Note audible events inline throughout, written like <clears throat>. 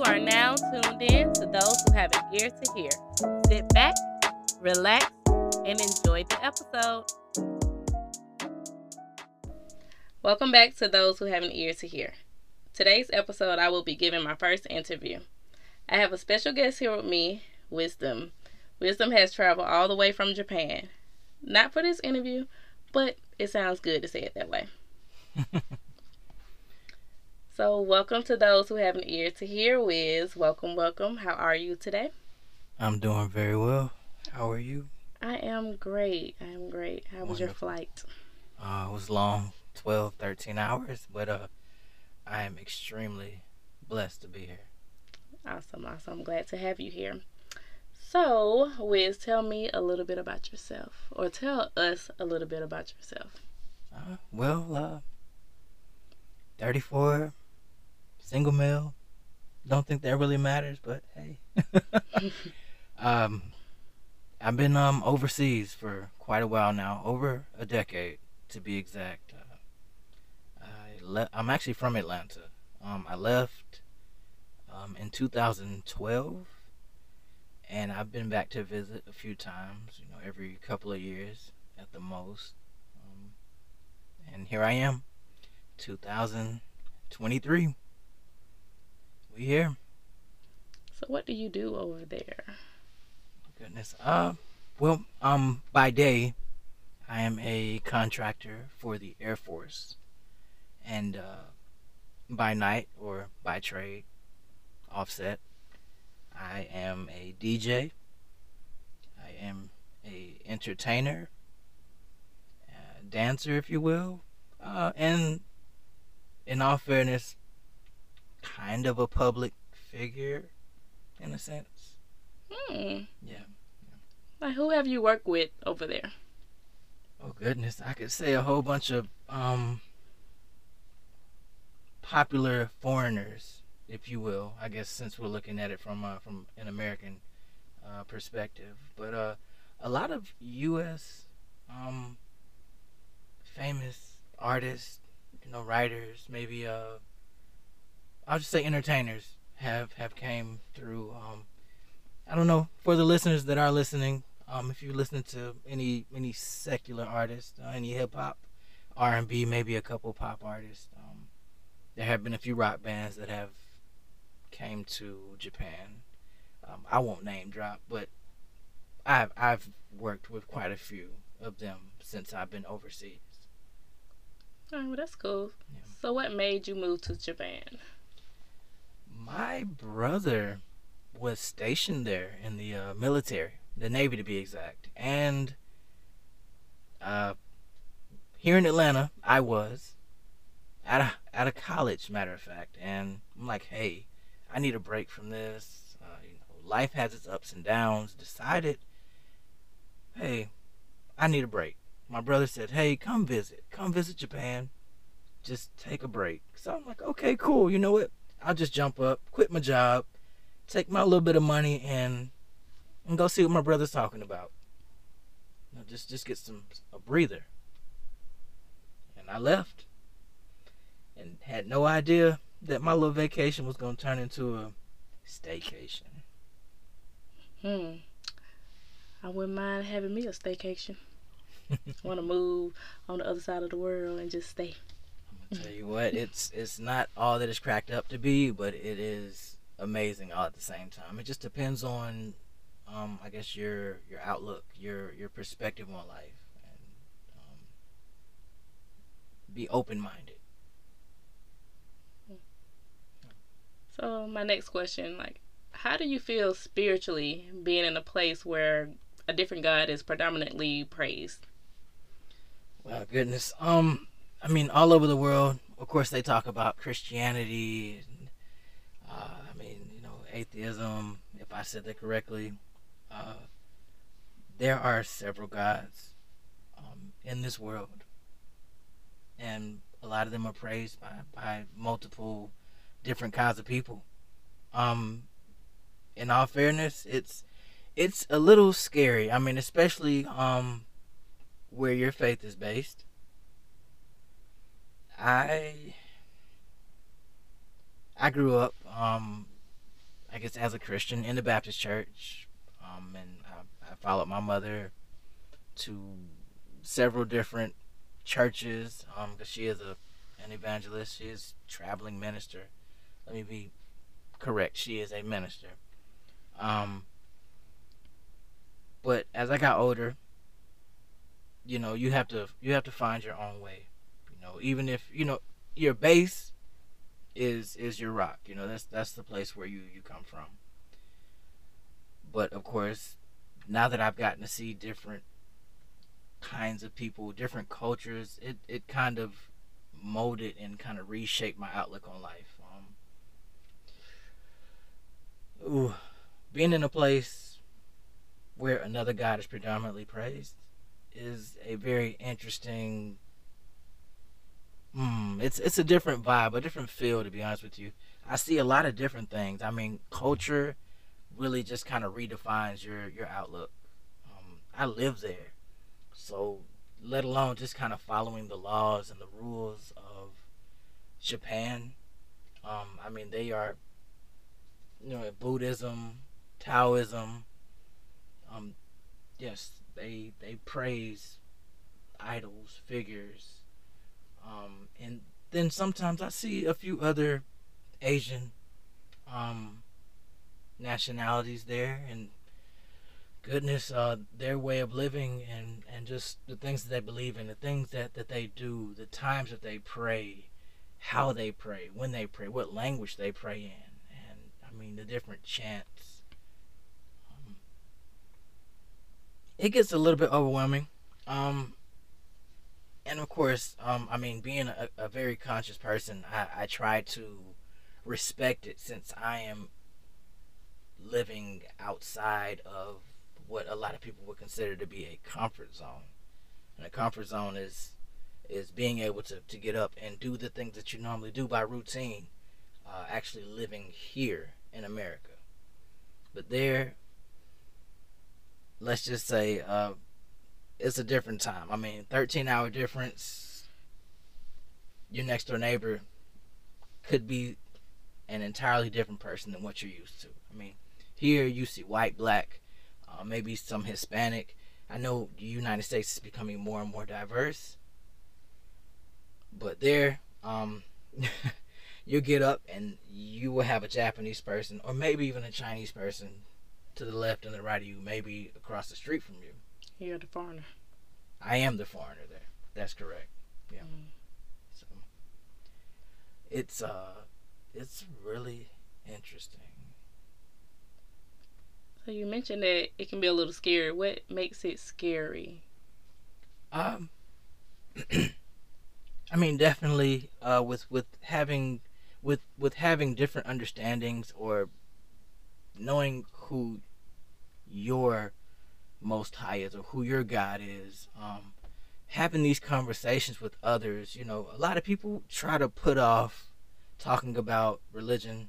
You are now tuned in to those who have an ear to hear. Sit back, relax, and enjoy the episode. Welcome back to those who have an ear to hear. Today's episode, I will be giving my first interview. I have a special guest here with me, Wizdim. Wizdim has traveled all the way from Japan. Not for this interview, but it sounds good to say it that way. <laughs> so, welcome to those who have an ear to hear, Wiz. Welcome, welcome. How are you today? I'm doing very well. How are you? I am great. I am great. How was your flight? Uh, it was long, 12, 13 hours, but uh, I am extremely blessed to be here. Awesome, awesome. I'm glad to have you here. So, Wiz, tell me a little bit about yourself, or tell us a little bit about yourself. Uh, well, uh, 34, single male. Don't think that really matters, but hey. <laughs> um, I've been um overseas for quite a while now, over a decade to be exact. Uh, I le- I'm actually from Atlanta. Um, I left um, in 2012, and I've been back to visit a few times. You know, every couple of years at the most. Um, and here I am, 2023. We here. So, what do you do over there? Goodness. Uh, well, um, by day, I am a contractor for the Air Force, and uh, by night or by trade, offset, I am a DJ. I am a entertainer, a dancer, if you will, uh, and in all fairness, kind of a public figure, in a sense. Hmm. Yeah. Like, who have you worked with over there? Oh goodness, I could say a whole bunch of um popular foreigners, if you will. I guess since we're looking at it from uh, from an American uh, perspective, but uh, a lot of U.S. um famous artists, you know, writers, maybe uh, I'll just say entertainers have have came through. Um, I don't know for the listeners that are listening. Um, if you listen to any any secular artists, uh, any hip hop, R and B, maybe a couple pop artists. Um, there have been a few rock bands that have came to Japan. Um, I won't name drop, but I've I've worked with quite a few of them since I've been overseas. Oh, well, that's cool. Yeah. So, what made you move to Japan? My brother was stationed there in the uh, military, the Navy to be exact, and uh, here in Atlanta, I was at a at a college, matter of fact, and I'm like, hey, I need a break from this. Uh, you know, life has its ups and downs. Decided, hey, I need a break. My brother said, hey, come visit, come visit Japan, just take a break. So I'm like, okay, cool. You know what? I'll just jump up, quit my job, take my little bit of money, and and go see what my brother's talking about. You know, just just get some a breather. And I left, and had no idea that my little vacation was gonna turn into a staycation. Hmm. I wouldn't mind having me a staycation. <laughs> Want to move on the other side of the world and just stay. Tell you what, it's it's not all that it's cracked up to be, but it is amazing all at the same time. It just depends on, um, I guess your your outlook, your your perspective on life, and um, be open minded. So my next question, like, how do you feel spiritually being in a place where a different God is predominantly praised? Well, goodness, um, I mean, all over the world, of course, they talk about Christianity. And, uh, I mean, you know, atheism. If I said that correctly, uh, there are several gods um, in this world, and a lot of them are praised by by multiple different kinds of people. Um, in all fairness, it's it's a little scary. I mean, especially um, where your faith is based. I I grew up um, I guess as a Christian in the Baptist church, um, and I, I followed my mother to several different churches, um, because she is a an evangelist. She is traveling minister. Let me be correct. She is a minister. Um, but as I got older, you know, you have to you have to find your own way. Know, even if you know your base is is your rock. You know, that's that's the place where you you come from. But of course, now that I've gotten to see different kinds of people, different cultures, it it kind of molded and kind of reshaped my outlook on life. Um, ooh, being in a place where another God is predominantly praised is a very interesting. Hmm, it's it's a different vibe, a different feel. To be honest with you, I see a lot of different things. I mean, culture really just kind of redefines your your outlook. Um, I live there, so let alone just kind of following the laws and the rules of Japan. Um, I mean, they are, you know, Buddhism, Taoism. Um, yes, they they praise idols, figures, um, and then sometimes I see a few other Asian um, nationalities there, and goodness, uh, their way of living and, and just the things that they believe in, the things that, that they do, the times that they pray, how they pray, when they pray, what language they pray in, and I mean the different chants. Um, it gets a little bit overwhelming. Um, and of course, um, I mean, being a, a very conscious person, I, I try to respect it since I am living outside of what a lot of people would consider to be a comfort zone. And a comfort zone is is being able to, to get up and do the things that you normally do by routine, uh, actually living here in America. But there, let's just say, uh, it's a different time. I mean, 13 hour difference. Your next door neighbor could be an entirely different person than what you're used to. I mean, here you see white, black, uh, maybe some Hispanic. I know the United States is becoming more and more diverse, but there, um, <laughs> you get up and you will have a Japanese person, or maybe even a Chinese person, to the left and the right of you, maybe across the street from you. You're the foreigner. I am the foreigner there. That's correct. Yeah. Mm. So it's uh, it's really interesting. So you mentioned that it can be a little scary. What makes it scary? Um, <clears throat> I mean, definitely uh, with with having with with having different understandings or knowing who your most high is or who your God is. Um, having these conversations with others, you know, a lot of people try to put off talking about religion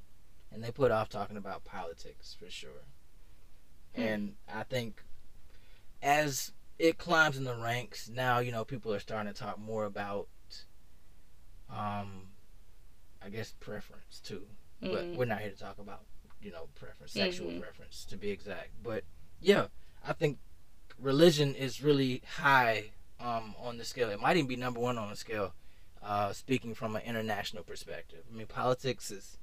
and they put off talking about politics for sure. Hmm. And I think as it climbs in the ranks, now, you know, people are starting to talk more about, um, I guess, preference too. Mm-hmm. But we're not here to talk about, you know, preference, sexual mm-hmm. preference to be exact. But yeah, I think religion is really high um, on the scale. It might even be number one on the scale, uh, speaking from an international perspective. I mean, politics is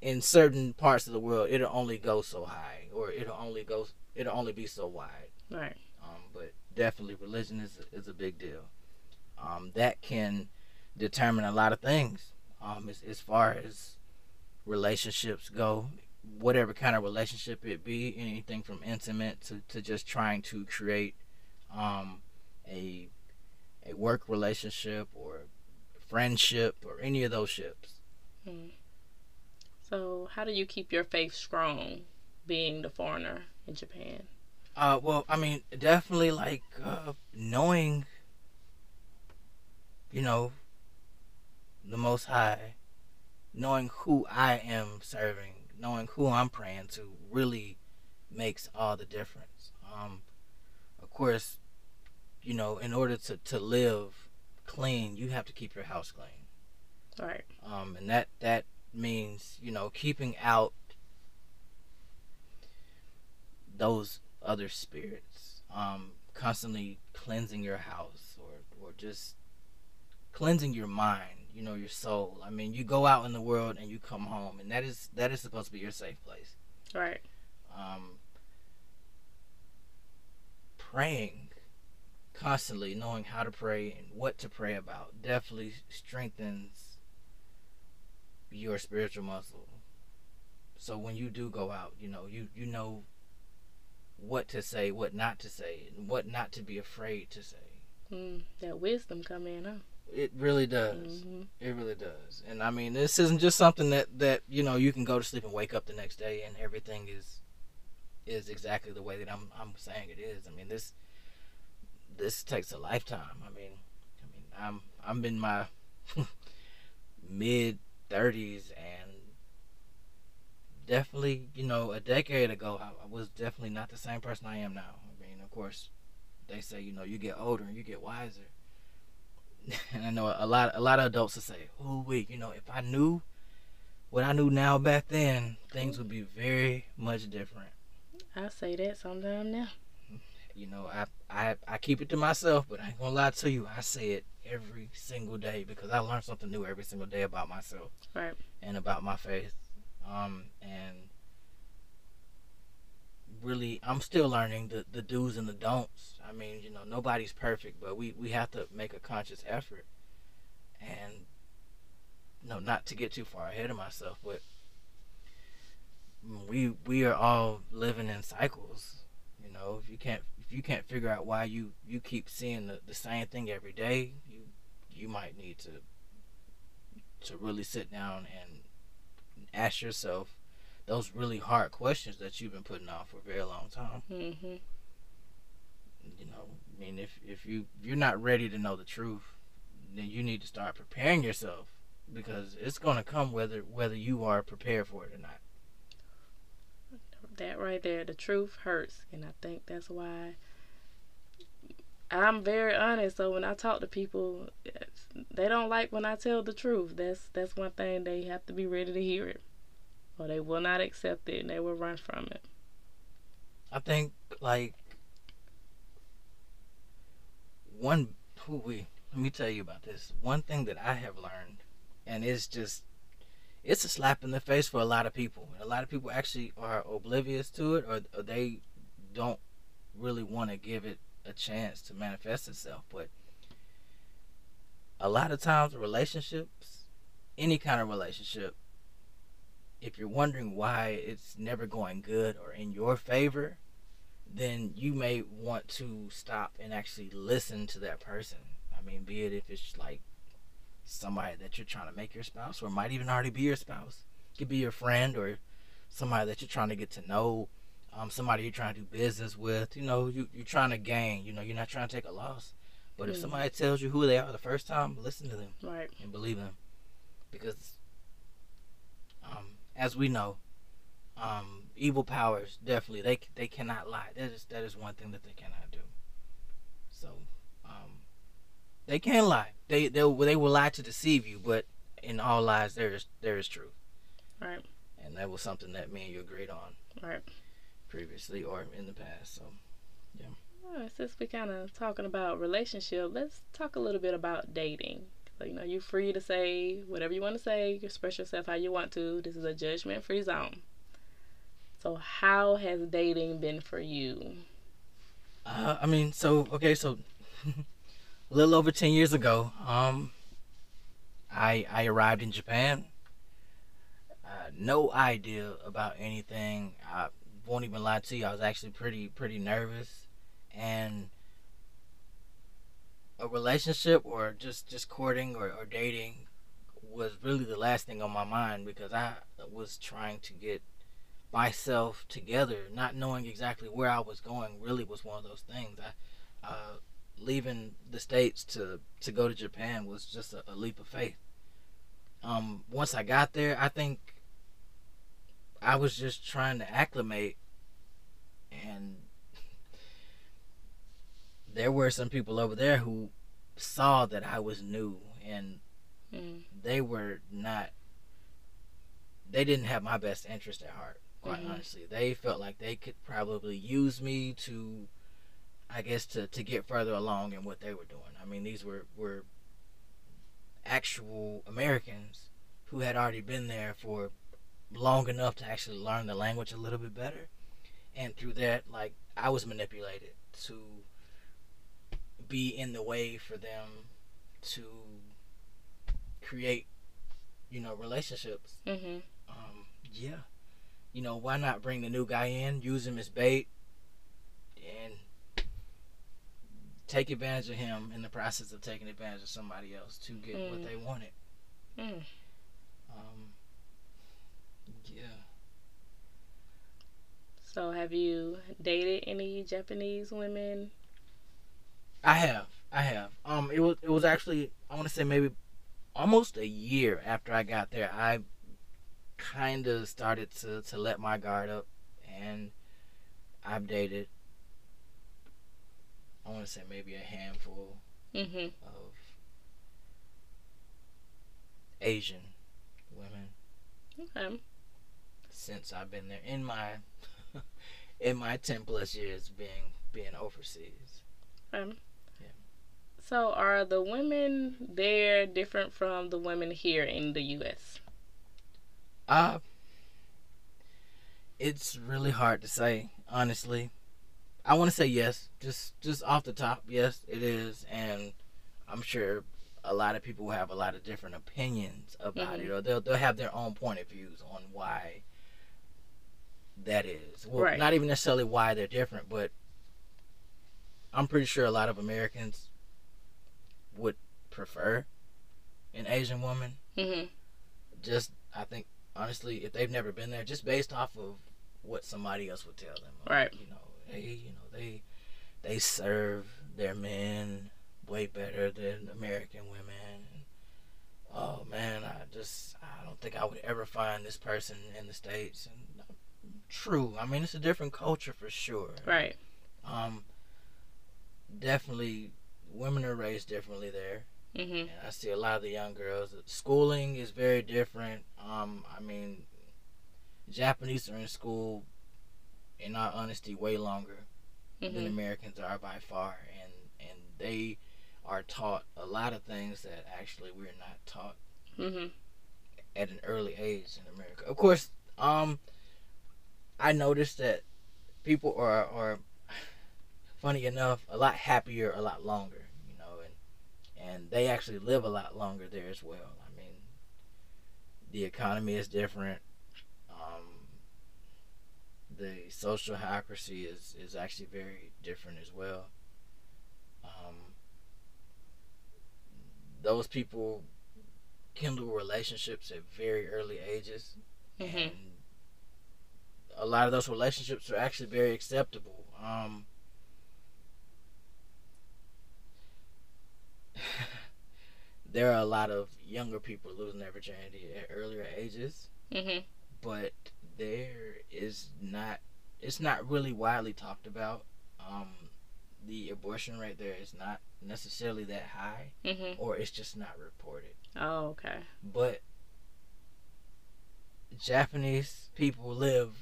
in certain parts of the world it'll only go so high or it'll only go it'll only be so wide right um, but definitely religion is, is a big deal um, that can determine a lot of things um, as, as far as relationships go whatever kind of relationship it be anything from intimate to, to just trying to create um, a a work relationship or friendship or any of those ships mm. So, how do you keep your faith strong being the foreigner in Japan? Uh, well, I mean, definitely like uh, knowing, you know, the Most High, knowing who I am serving, knowing who I'm praying to really makes all the difference. Um, of course, you know, in order to, to live clean, you have to keep your house clean. Right. Um, and that that means you know keeping out those other spirits. Um, constantly cleansing your house or or just cleansing your mind you know, your soul. I mean, you go out in the world and you come home, and that is that is supposed to be your safe place. Right. Um, praying constantly, knowing how to pray and what to pray about, definitely strengthens your spiritual muscle. So when you do go out, you know, you you know what to say, what not to say, and what not to be afraid to say. Mm, that wisdom come in, huh? It really does. Mm-hmm. It really does. And I mean, this isn't just something that that you know you can go to sleep and wake up the next day and everything is is exactly the way that I'm I'm saying it is. I mean, this this takes a lifetime. I mean, I mean, I'm I'm in my <laughs> mid 30s and definitely, you know, a decade ago I, I was definitely not the same person I am now. I mean, of course, they say, you know, you get older and you get wiser. <laughs> and I know a lot a lot of adults will say, "Oh, wait, you know, if I knew what I knew now back then, things would be very much different." I say that sometime now. You know, I I I keep it to myself, but I ain't gonna lie to you. I say it every single day because I learn something new every single day about myself, Right. and about my faith. Um, and really, I'm still learning the the do's and the don'ts. I mean, you know, nobody's perfect, but we we have to make a conscious effort, and no, not to get too far ahead of myself, but we we are all living in cycles. You know, if you can't if you can't figure out why you you keep seeing the, the same thing every day, you you might need to to really sit down and ask yourself those really hard questions that you've been putting off for a very long time. Mm-hmm. You know, I mean, if if you you're not ready to know the truth, then you need to start preparing yourself because it's going to come whether whether you are prepared for it or not. That right there, the truth hurts, and I think that's why I'm very honest. So when I talk to people, they don't like when I tell the truth. That's that's one thing they have to be ready to hear it, or they will not accept it and they will run from it. I think like one who we let me tell you about this. One thing that I have learned and it's just it's a slap in the face for a lot of people. A lot of people actually are oblivious to it or, or they don't really want to give it a chance to manifest itself, but a lot of times relationships, any kind of relationship, if you're wondering why it's never going good or in your favor, then you may want to stop and actually listen to that person. I mean, be it if it's like somebody that you're trying to make your spouse, or might even already be your spouse. It could be your friend or somebody that you're trying to get to know, um, somebody you're trying to do business with. You know, you, you're trying to gain. You know, you're not trying to take a loss. But if Mhm. somebody tells you who they are the first time, listen to them Right. and believe them, because as we know, um, evil powers definitely they they cannot lie. That is that is one thing that they cannot do. So um, they can lie. They they they will lie to deceive you, but in all lies there is there is truth. Right. And that was something that me and you agreed on Right. previously or in the past. So All right, since we're kind of talking about relationship, let's talk a little bit about dating. You know, you're free to say whatever you want to say, you express yourself how you want to. This is a judgment free zone. So, how has dating been for you? Uh, I mean, so okay, so a <laughs> little over ten years ago, um, I I arrived in Japan. Uh, no idea about anything. I won't even lie to you. I was actually pretty pretty nervous, and a relationship or just just courting or, or dating was really the last thing on my mind because I was trying to get myself together, not knowing exactly where I was going, really was one of those things. I, uh, leaving the states to to go to Japan was just a, a leap of faith. Um, once I got there, I think I was just trying to acclimate, and there were some people over there who saw that I was new, and Mm. they were not. They didn't have my best interest at heart Quite Mhm. honestly, they felt like they could probably use me to, I guess, to to get further along in what they were doing. I mean, these were were actual Americans who had already been there for long enough to actually learn the language a little bit better, and through that, like I was manipulated to be in the way for them to create, you know, relationships. Mhm. Um, yeah, you know, why not bring the new guy in, use him as bait, and take advantage of him in the process of taking advantage of somebody else to get what Mm. they wanted. Mm. Um, yeah. So, have you dated any Japanese women? I have, I have. Um, it was it was actually I want to say maybe almost a year after I got there. I kind of started to to let my guard up, and I've dated. I want to say maybe a handful Mhm. of Asian women Okay. since I've been there in my <laughs> in my ten plus years being being overseas. Um, Yeah. So, are the women there different from the women here in the U.S.? Uh it's really hard to say, honestly. I want to say yes, just just off the top, yes, it is, and I'm sure a lot of people have a lot of different opinions about it, or they'll they'll have their own point of views on why that is. Well, Right. not even necessarily why they're different, but I'm pretty sure a lot of Americans would prefer an Asian woman Mhm. just I think honestly, if they've never been there, just based off of what somebody else would tell them, like, Right. You know, they you know they they serve their men way better than American women. Oh man, I just I don't think I would ever find this person in the states. And true, I mean it's a different culture for sure. Right. Um, definitely, women are raised differently there. Mhm. I see a lot of the young girls. Schooling is very different. Um, I mean, Japanese are in school, in all honesty, way longer than Mhm. Americans are by far, and and they are taught a lot of things that actually we're not taught Mhm. at an early age in America. Of course, um, I noticed that people are are funny enough a lot happier, a lot longer, you know, and and they actually live a lot longer there as well. I mean, the economy is different. Um, the social hierarchy is is actually very different as well. Um, those people kindle relationships at very early ages Mhm. and a lot of those relationships are actually very acceptable. Um, <laughs> there are a lot of younger people losing their virginity at earlier ages, Mhm. but there is not. It's not really widely talked about. Um, the abortion rate there is not necessarily that high, Mhm. or it's just not reported. Oh, okay. but Japanese people live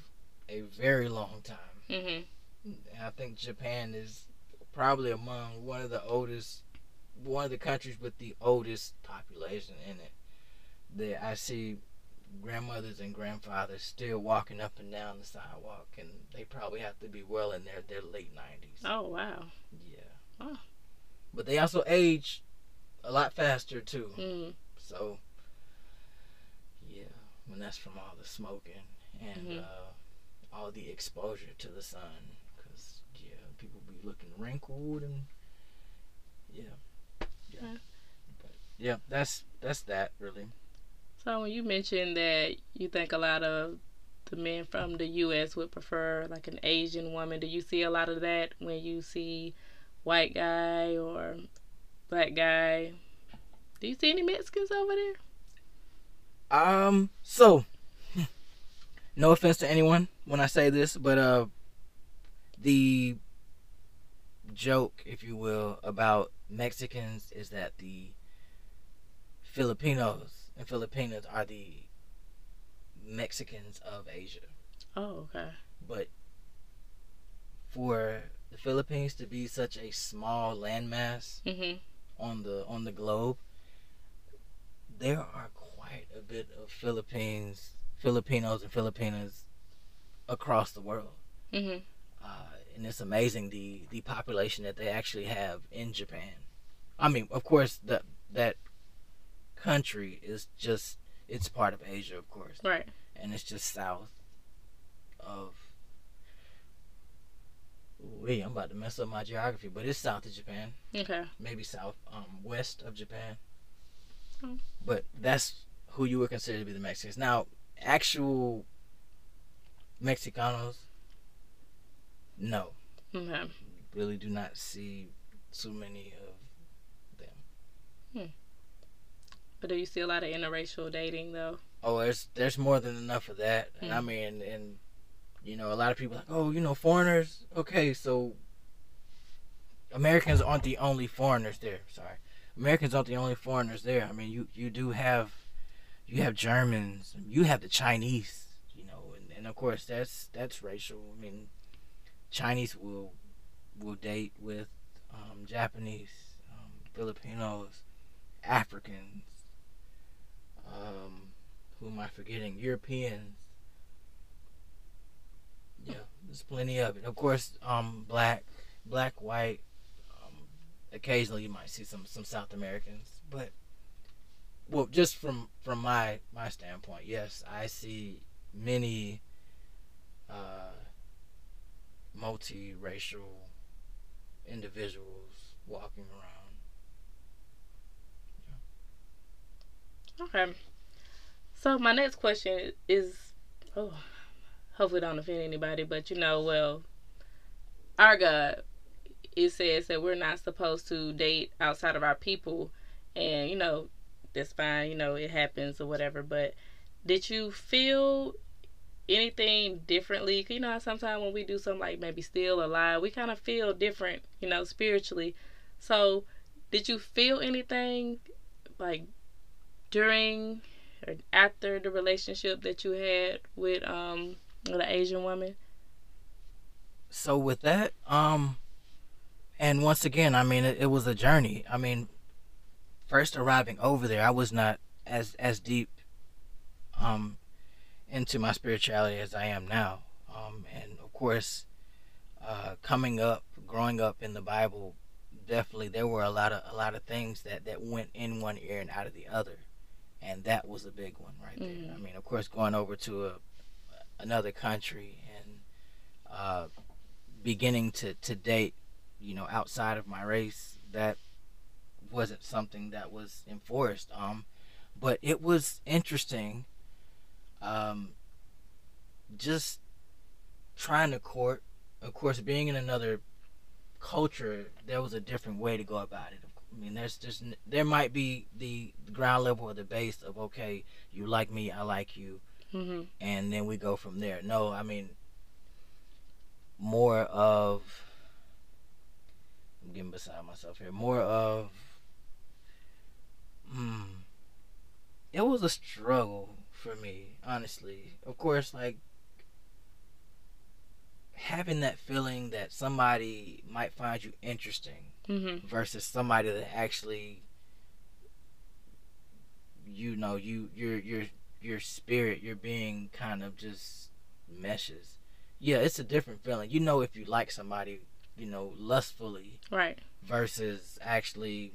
a very long time. Mhm. I think Japan is probably among one of the oldest, one of the countries with the oldest population in it. That I see grandmothers and grandfathers still walking up and down the sidewalk, and they probably have to be well in their their late nineties. Oh, wow. Yeah. Oh. But they also age a lot faster too. Mhm. So, yeah, and that's from all the smoking and Mhm. uh, all the exposure to the sun. Cause yeah, people be looking wrinkled and yeah, yeah. Okay. But yeah, that's that's that really. So when you mentioned that you think a lot of the men from the U.S. would prefer like an Asian woman, do you see a lot of that when you see white guy or black guy? Do you see any Mexicans over there? Um, so <laughs> no offense to anyone when I say this, but uh, the joke, if you will, about Mexicans is that the Filipinos and Filipinas are the Mexicans of Asia. Oh, okay. But for the Philippines to be such a small landmass Mhm. on the on the globe, there are quite a bit of Philippines, Filipinos and Filipinas across the world. Mhm. uh, and it's amazing the the population that they actually have in Japan. I mean, of course, that that country is just it's part of Asia, of course, Right. and it's just south of. Wait, I'm about to mess up my geography, but it's south of Japan, Okay. maybe south, um, west of Japan. Oh. But that's who you would consider to be the Mexicans. Now, actual Mexicanos, no Okay. really do not see too many of them. But do you see a lot of interracial dating though? Oh, there's there's more than enough of that. And I Mm. mean, and you know, a lot of people like, oh, you know, foreigners. Okay, so Americans aren't the only foreigners there. Sorry, Americans aren't the only foreigners there. I mean, you you do have you have Germans, you have the Chinese. You know, and, and of course that's that's racial. I mean, Chinese will will date with um, Japanese, um, Filipinos, Africans. Um, who am I forgetting? Europeans. Yeah, there's plenty of it. Of course, um, black, black, white. Um, occasionally, you might see some some South Americans, but well, just from from my my standpoint, yes, I see many uh, multiracial individuals walking around. Okay. So my next question is, oh, hopefully don't offend anybody, but you know, well, our God, it says that we're not supposed to date outside of our people, and you know, that's fine. You know, it happens or whatever. But did you feel anything differently. You know, sometimes when we do something like maybe steal or lie, we kind of feel different. You know, spiritually. So, did you feel anything like during or after the relationship that you had with um with an Asian woman? so with that um and once again i mean it, it was a journey i mean first arriving over there i was not as as deep um into my spirituality as i am now. Um and of course uh coming up growing up in the bible definitely there were a lot of a lot of things that that went in one ear and out of the other. And that was a big one right there. Mhm. i mean of course going over to a another country and uh beginning to to date you know outside of my race that wasn't something that was enforced. Um but it was interesting um just trying to court of course being in another culture there was a different way to go about it i mean there's just there might be the ground level or the base of okay you like me i like you Mm-hmm. and then we go from there. No, I mean more of I'm getting beside myself here. More of hmm it was a struggle for me, honestly. Of course, like having that feeling that somebody might find you interesting Mm-hmm. versus somebody that actually you know you your your your spirit your being kind of just meshes yeah it's a different feeling you know if you like somebody you know lustfully Right. versus actually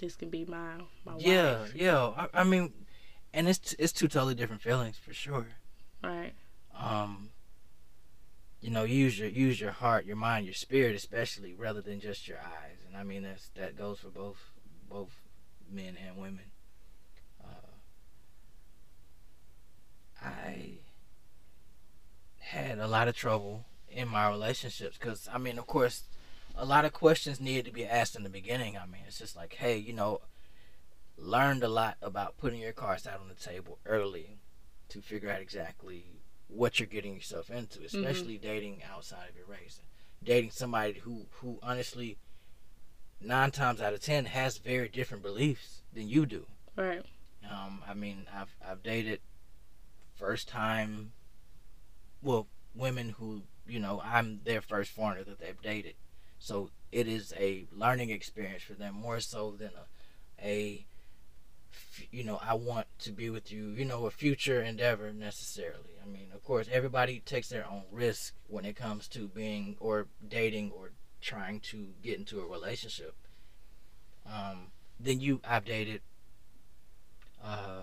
This can be my my yeah wife. yeah I, I mean and it's it's two totally different feelings for sure. Right. um you know use your use your heart your mind your spirit especially rather than just your eyes. And i mean that's that goes for both both men and women. Uh, i had a lot of trouble in my relationships because i mean of course a lot of questions needed to be asked in the beginning. I mean it's just like hey you know learned a lot about putting your cards out on the table early to figure out exactly what you're getting yourself into, especially dating outside of your race. Dating somebody who who honestly nine times out of ten has very different beliefs than you do. Right. Um, I mean, I've I've dated first time well, women who you know I'm their first foreigner that they've dated, so it is a learning experience for them more so than a, a you know I want to be with you, you know, a future endeavor necessarily. I mean, of course, everybody takes their own risk when it comes to being or dating or trying to get into a relationship. Um, then you, I've dated uh,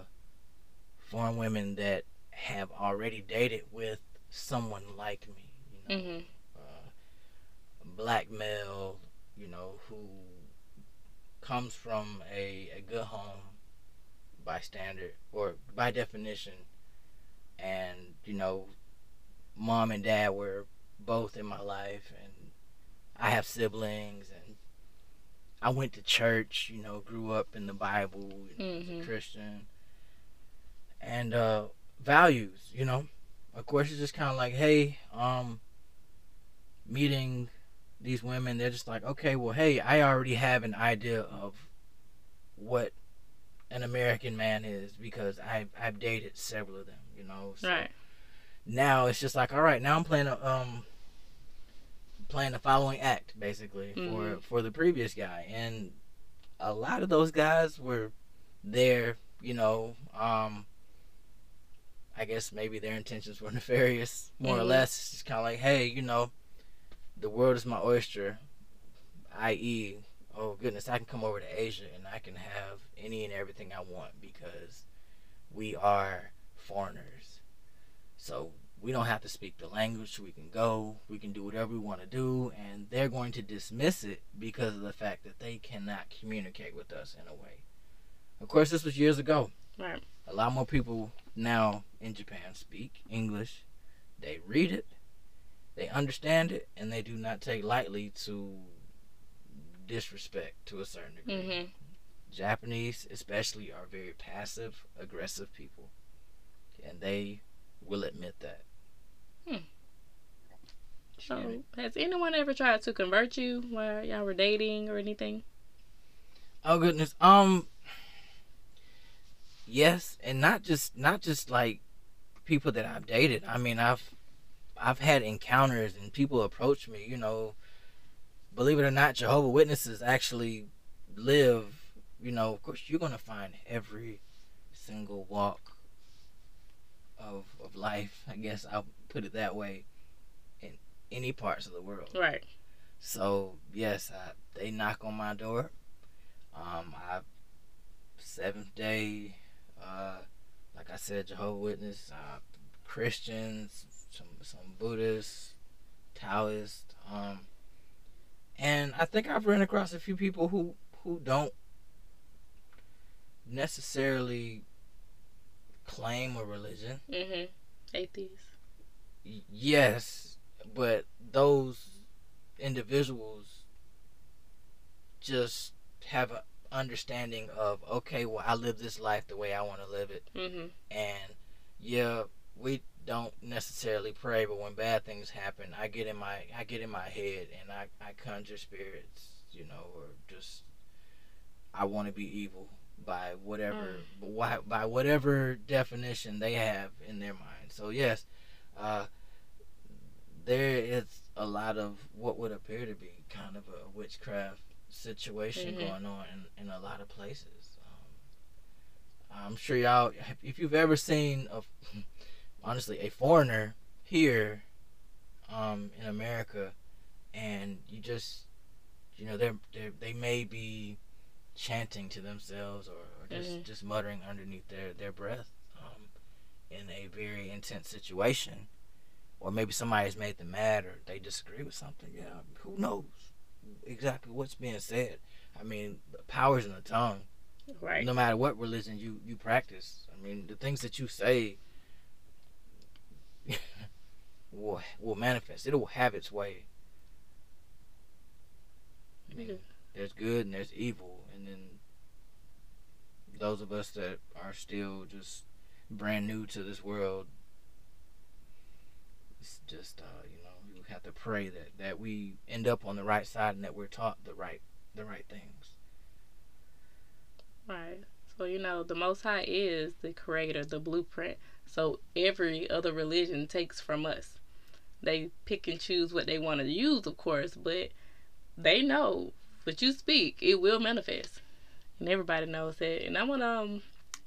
foreign women that have already dated with someone like me, you know, Mm-hmm. uh, black male, you know, who comes from a, a good home by standard or by definition, and you know, mom and dad were both in my life, and I have siblings, and I went to church, you know, grew up in the Bible, you know, as Mhm. a Christian, and uh, values, you know. Of course, it's just kind of like, hey, um, meeting these women, they're just like, okay, well, hey, I already have an idea of what an American man is because I I've dated several of them, you know. So Right. now it's just like, all right, now I'm playing a um playing the following act basically for Mhm. for the previous guy, and a lot of those guys were there, you know. Um, I guess maybe their intentions were <laughs> nefarious, more or Mhm. less. It's just kind of like, hey, you know, the world is my oyster, i.e., oh goodness, I can come over to Asia and I can have any and everything I want because we are foreigners. So we don't have to speak the language. We can go, we can do whatever we want to do, and they're going to dismiss it because of the fact that they cannot communicate with us in a way. Of course, this was years ago. Right. A lot more people now in Japan speak English. They read it, they understand it, and they do not take lightly to disrespect to a certain degree. Mm-hmm. Japanese, especially, are very passive, aggressive people, and they will admit that. Hmm. So, has anyone ever tried to convert you while y'all were dating or anything? Oh goodness. Um. Yes, and not just not just like people that I've dated. I mean, I've I've had encounters and people approach me. You know, believe it or not, Jehovah Witnesses actually live. You know, of course, you're gonna find every single walk of of life. I guess I'll put it that way. In any parts of the world. Right. So yes, I, they knock on my door. Um, I Seventh Day, uh, like I said, Jehovah Witness, uh, Christians, some some Buddhists, Taoists, um, and I think I've run across a few people who who don't necessarily claim a religion. Mm-hmm. Atheist. Yes, but those individuals just have an understanding of okay, well, I live this life the way I want to live it, Mm-hmm. and yeah, we don't necessarily pray, but when bad things happen, I get in my I get in my head and I I conjure spirits, you know, or just I want to be evil by whatever by, by whatever definition they have in their mind. So yes, uh, there is a lot of what would appear to be kind of a witchcraft situation Mhm. going on in, in a lot of places. Um, I'm sure y'all, if you've ever seen a, <laughs> honestly, a foreigner here, um, in America, and you just, you know, they're, they're they may be chanting to themselves or, or just Mhm. just muttering underneath their their breath, um, in a very intense situation, or maybe somebody's made them mad or they disagree with something. Yeah, who knows exactly what's being said? I mean, the power's in the tongue Right. no matter what religion you you practice. I mean, the things that you say <laughs> will will manifest. It will have its way. I mean, Yeah. there's good and there's evil, and then those of us that are still just brand new to this world, it's just uh, you know you have to pray that that we end up on the right side and that we're taught the right the right things. Right. So you know, the Most High is the creator, the blueprint. So every other religion takes from us. They pick and choose what they want to use, of course, but they know what you speak, it will manifest. And everybody knows that. And I want to, um,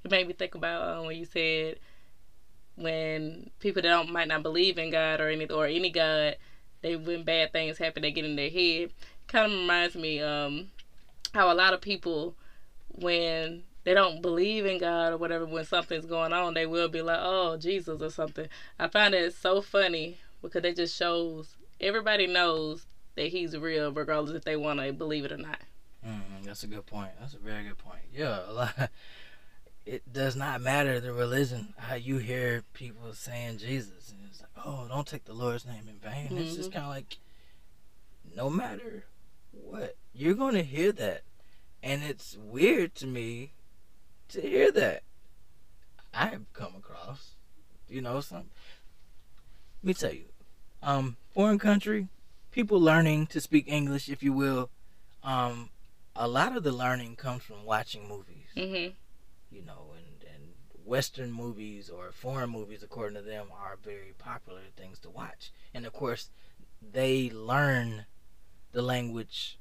it made me think about um, when you said when people that don't might not believe in God or any or any God, they when bad things happen, they get in their head. Kind of reminds me um how a lot of people when they don't believe in God or whatever, when something's going on, they will be like, "Oh, Jesus" or something. I find it so funny because it just shows everybody knows that He's real, regardless if they want to believe it or not. Mm, that's a good point. That's a very good point. Yeah, a. <laughs> It does not matter the religion. How you hear people saying Jesus, and it's like, oh, don't take the Lord's name in vain. Mm-hmm. It's just mm-hmm. kind of like, no matter what, you're going to hear that, and it's weird to me to hear that. I have come across, you know, some. Let me tell you, um, foreign country, people learning to speak English, if you will. Um, a lot of the learning comes from watching movies. Mm-hmm. You know, and, and Western movies or foreign movies, according to them, are very popular things to watch. And of course, they learn the language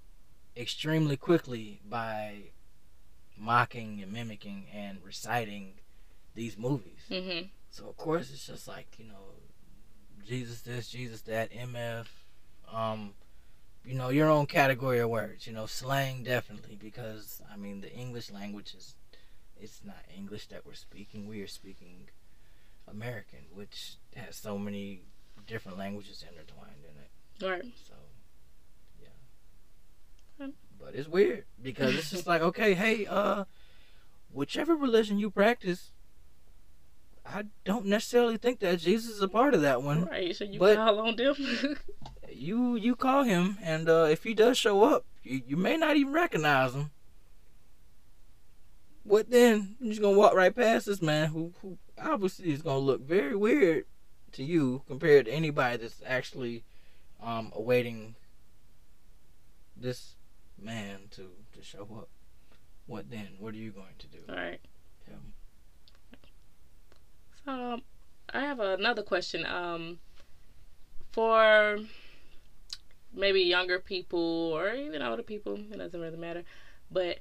extremely quickly by mocking and mimicking and reciting these movies. Mm-hmm. So of course, it's just like you know, Jesus this, Jesus that, MF. Um, you know, your own category of words. You know, slang definitely because I mean the English language is it's not English that we're speaking. We are speaking American, which has so many different languages intertwined in it. Right. So, Hmm. It's weird because it's just like, okay, hey, uh, whichever religion you practice, I don't necessarily think that Jesus is a part of that one. Right. So you call on them. <laughs> you you call him, and uh, if he does show up, you, you may not even recognize him. What then? You're just gonna walk right past this man who, who obviously is gonna look very weird to you compared to anybody that's actually um, awaiting this man to to show up. What then? What are you going to do? All right. Yeah. So um, I have another question. Um, for maybe younger people or even older people, it doesn't really matter. But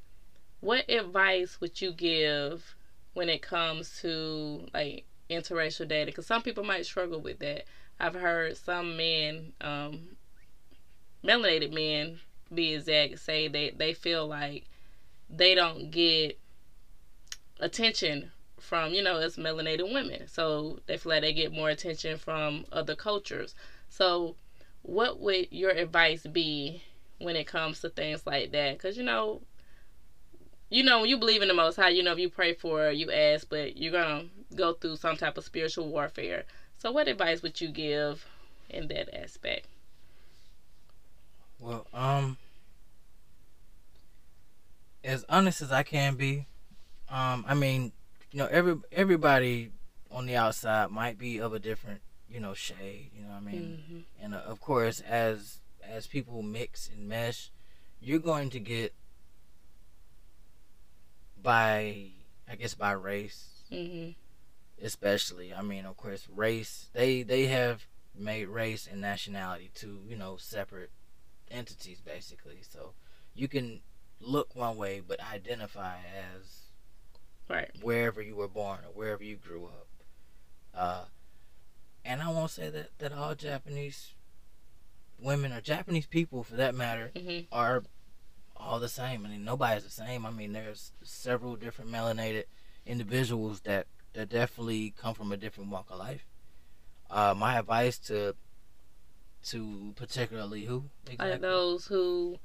what advice would you give when it comes to like interracial dating? Because some people might struggle with that. I've heard some men, um, melanated men, be exact, say that they feel like they don't get attention from you know us melanated women so they feel like they get more attention from other cultures so what would your advice be when it comes to things like that because you know you know, when you believe in the Most High, you know, if you pray for, you ask, but you're gonna go through some type of spiritual warfare. So, what advice would you give in that aspect? Well, um, as honest as I can be, um, I mean, you know, every everybody on the outside might be of a different, you know, shade. You know what I mean? Mm-hmm. And uh, of course, as as people mix and mesh, you're going to get by I guess by race, mm-hmm. especially. I mean, of course, race. They they have made race and nationality two you know separate entities basically. So you can look one way but identify as right wherever you were born or wherever you grew up. Uh, and I won't say that that all Japanese women or Japanese people, for that matter, mm-hmm. are all the same. I mean, nobody's the same. I mean, there's several different melanated individuals that that definitely come from a different walk of life. Uh, my advice to to particularly who exactly? Like those who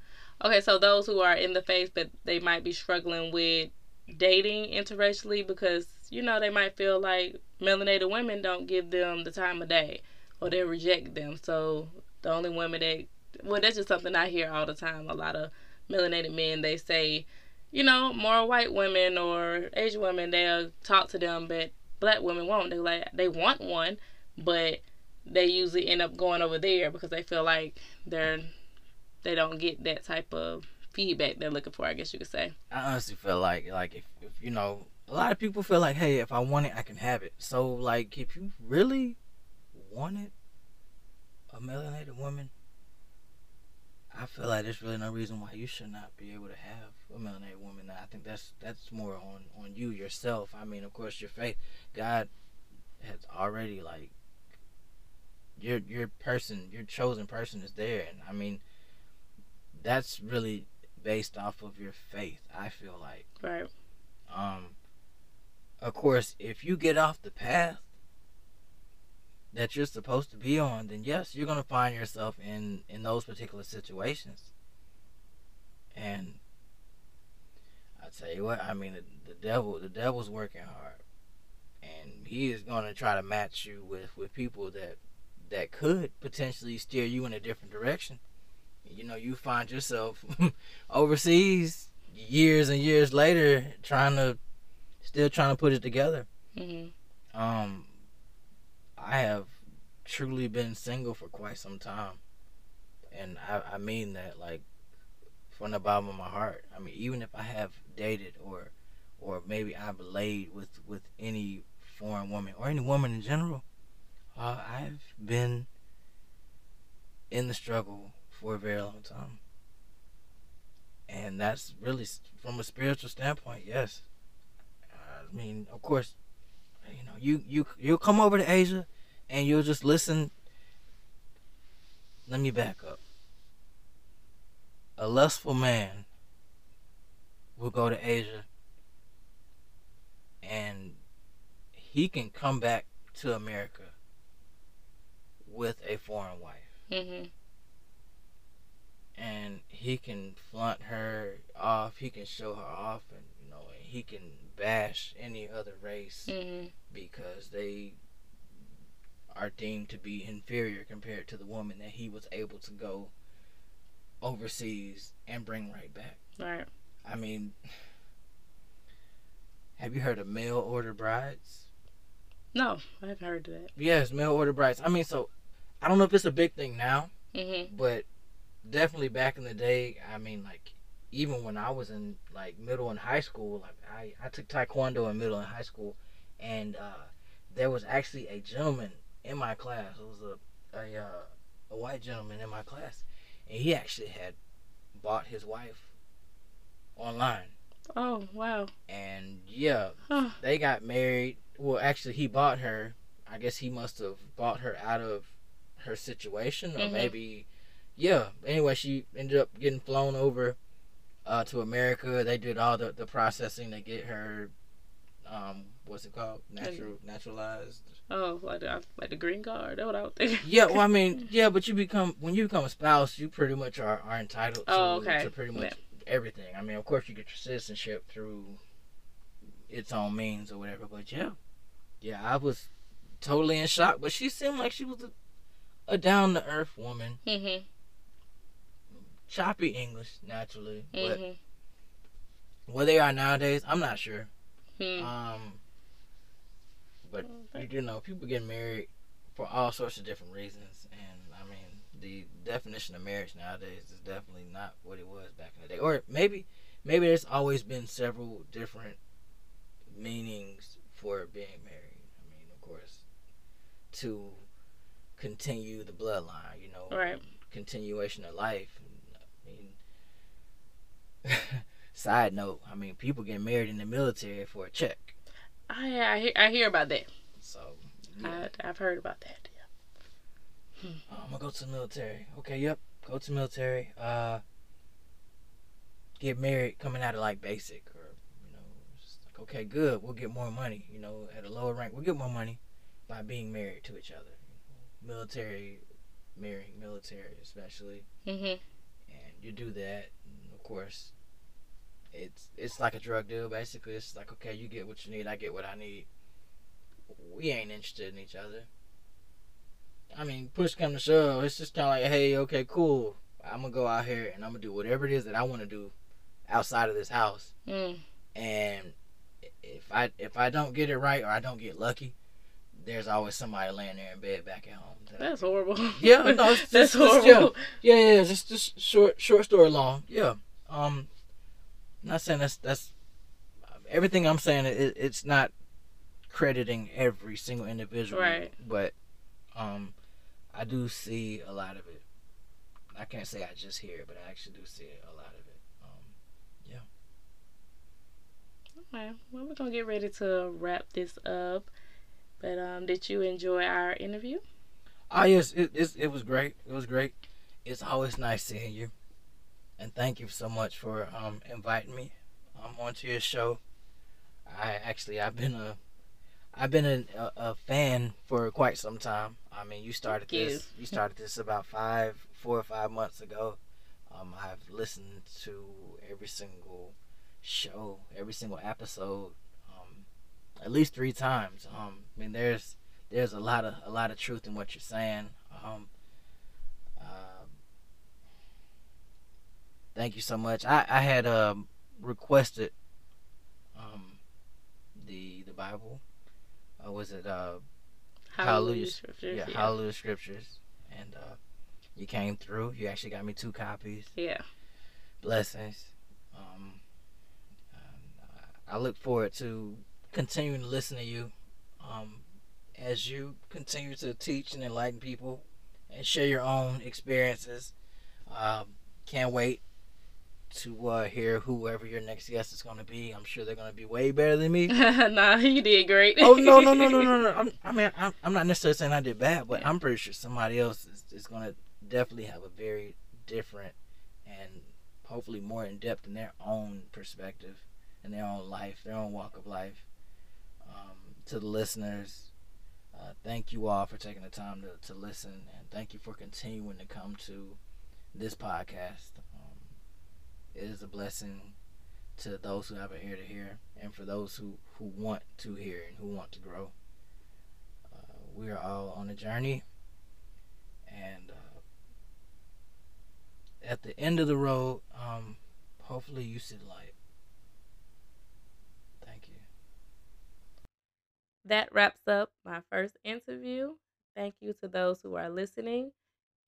okay so those who are in the faith but they might be struggling with dating interracially because you know they might feel like melanated women don't give them the time of day or they reject them so the only women that well that's just something i hear all the time a lot of melanated men, they say, you know, more white women or Asian women, they'll talk to them, but black women won't. They like they want one, but they usually end up going over there because they feel like they're they don't get that type of feedback they're looking for. I guess you could say. I honestly feel like like if, if you know a lot of people feel like hey if I want it I can have it. So like if you really wanted a melanated woman, I feel like there's really no reason why you should not be able to have a melanated woman. I think that's that's more on on you yourself. I mean, of course, your faith, God has already like your your person, your chosen person is there, and I mean, that's really based off of your faith. I feel like Right. um, of course, if you get off the path that you're supposed to be on, then yes, you're gonna find yourself in in those particular situations. And I tell you what, I mean, the, the devil, the devil's working hard, and he is gonna try to match you with with people that that could potentially steer you in a different direction. You know, you find yourself <laughs> overseas years and years later trying to still trying to put it together. hmm Um, I have truly been single for quite some time, and I, I mean that like from the bottom of my heart. I mean, even if I have dated or or maybe I've laid with with any foreign woman or any woman in general, uh, I've been in the struggle for a very long time. And that's really from a spiritual standpoint, yes. I mean, of course, you know, you you you'll come over to Asia, and you'll just listen. Let me back up. A lustful man will go to Asia, and he can come back to America with a foreign wife hmm and he can flaunt her off. He can show her off, and you know, he can bash any other race hmm because they are deemed to be inferior compared to the woman that he was able to go overseas and bring right back. Right. I mean, have you heard of mail order brides? No, I haven't heard of that. Yes, mail order brides. I mean, so I don't know if it's a big thing now, hmm but definitely back in the day i mean like even when i was in like middle and high school like i, I took taekwondo in middle and high school and uh, there was actually a gentleman in my class it was a a, uh, a white gentleman in my class and he actually had bought his wife online Oh wow. and yeah Huh. they got married. Well, actually, he bought her. I guess he must have bought her out of her situation, or Mhm. maybe, yeah. Anyway, she ended up getting flown over uh, to America. They did all the, the processing to get her. Um, what's it called? Natural, naturalized. Oh, like the like the green card. That's what I was thinking. Yeah, well, I mean, <laughs> yeah, but you become when you become a spouse, you pretty much are, are entitled to, Oh, okay. to pretty much everything. I mean, of course, you get your citizenship through its own means or whatever. But yeah, yeah, I was totally in shock. But she seemed like she was a, a down to earth woman, Mhm. choppy English naturally. But Mhm. where they are nowadays, I'm not sure. Hmm. Um, but you do know people get married for all sorts of different reasons, and I mean the definition of marriage nowadays is definitely not what it was back in the day. Or maybe maybe there's always been several different meanings for being married. I mean, of course, to continue the bloodline, you know, Right. continuation of life. I mean, <laughs> side note, I mean, people get married in the military for a check. I I hear, I hear about that. So, yeah. I I've heard about that. Oh, I'm gonna go to the military. Okay, yep, go to the military. Uh, get married coming out of like basic, or you know, like okay, good. We'll get more money. You know, at a lower rank, we'll get more money by being married to each other. Military, marrying military, especially, Mhm. and you do that. And of course, it's it's like a drug deal. Basically, it's like okay, you get what you need, I get what I need. We ain't interested in each other. I mean, push come to shove, it's just kind of like, hey, okay, cool. I'm gonna go out here and I'm gonna do whatever it is that I want to do outside of this house. Mm. And if I if I don't get it right or I don't get lucky, there's always somebody laying there in bed back at home. That's horrible. Yeah, no, it's <laughs> that's just, horrible. Yeah, yeah, yeah, just just short short story long. Yeah. Um, I'm not saying that's that's everything I'm saying. It, it's not crediting every single individual, Right. But um, I do see a lot of it. I can't say I just hear it, but I actually do see a lot of it. Um, yeah. Okay, well, we're gonna get ready to wrap this up. But um, did you enjoy our interview? oh yes, it, it it was great. It was great. It's always nice seeing you, and thank you so much for um inviting me um onto your show. I actually I've been a I've been a, a, fan for quite some time. I mean, you started you. this. You started this about five, four or five months ago. Um, I've listened to every single show, every single episode, at least three times. Um, I mean, there's there's a lot of a lot of truth in what you're saying. Um, um thank you so much. I I had um, requested um, the the Bible. Uh, was it uh, Halleluyah. Scriptures, yeah, Halleluyah Scriptures, and uh, you came through. You actually got me two copies. Yeah. Blessings. Um, um, I look forward to continuing to listen to you um, as you continue to teach and enlighten people and share your own experiences. Um, can't wait to uh, hear whoever your next guest is going to be. I'm sure they're going to be way better than me. <laughs> nah, you did great. oh no no no no no no! <laughs> I'm, I mean, I'm, I'm not necessarily saying I did bad, but I'm pretty sure somebody else is, is going to definitely have a very different and hopefully more in depth in their own perspective, in their own life, their own walk of life. Um, to the listeners, uh, thank you all for taking the time to, to listen, and thank you for continuing to come to this podcast. Um, it is a blessing to those who have an ear to hear, and for those who, who want to hear and who want to grow. Uh, we are all on a journey, and uh, at the end of the road, um, hopefully you see light. Thank you. That wraps up my first interview. Thank you to those who are listening.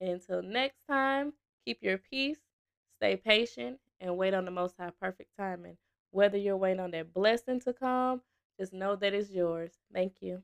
Until next time, keep your peace, stay patient, and wait on the Most High perfect timing. Whether you're waiting on that blessing to come, just know that it's yours. Thank you.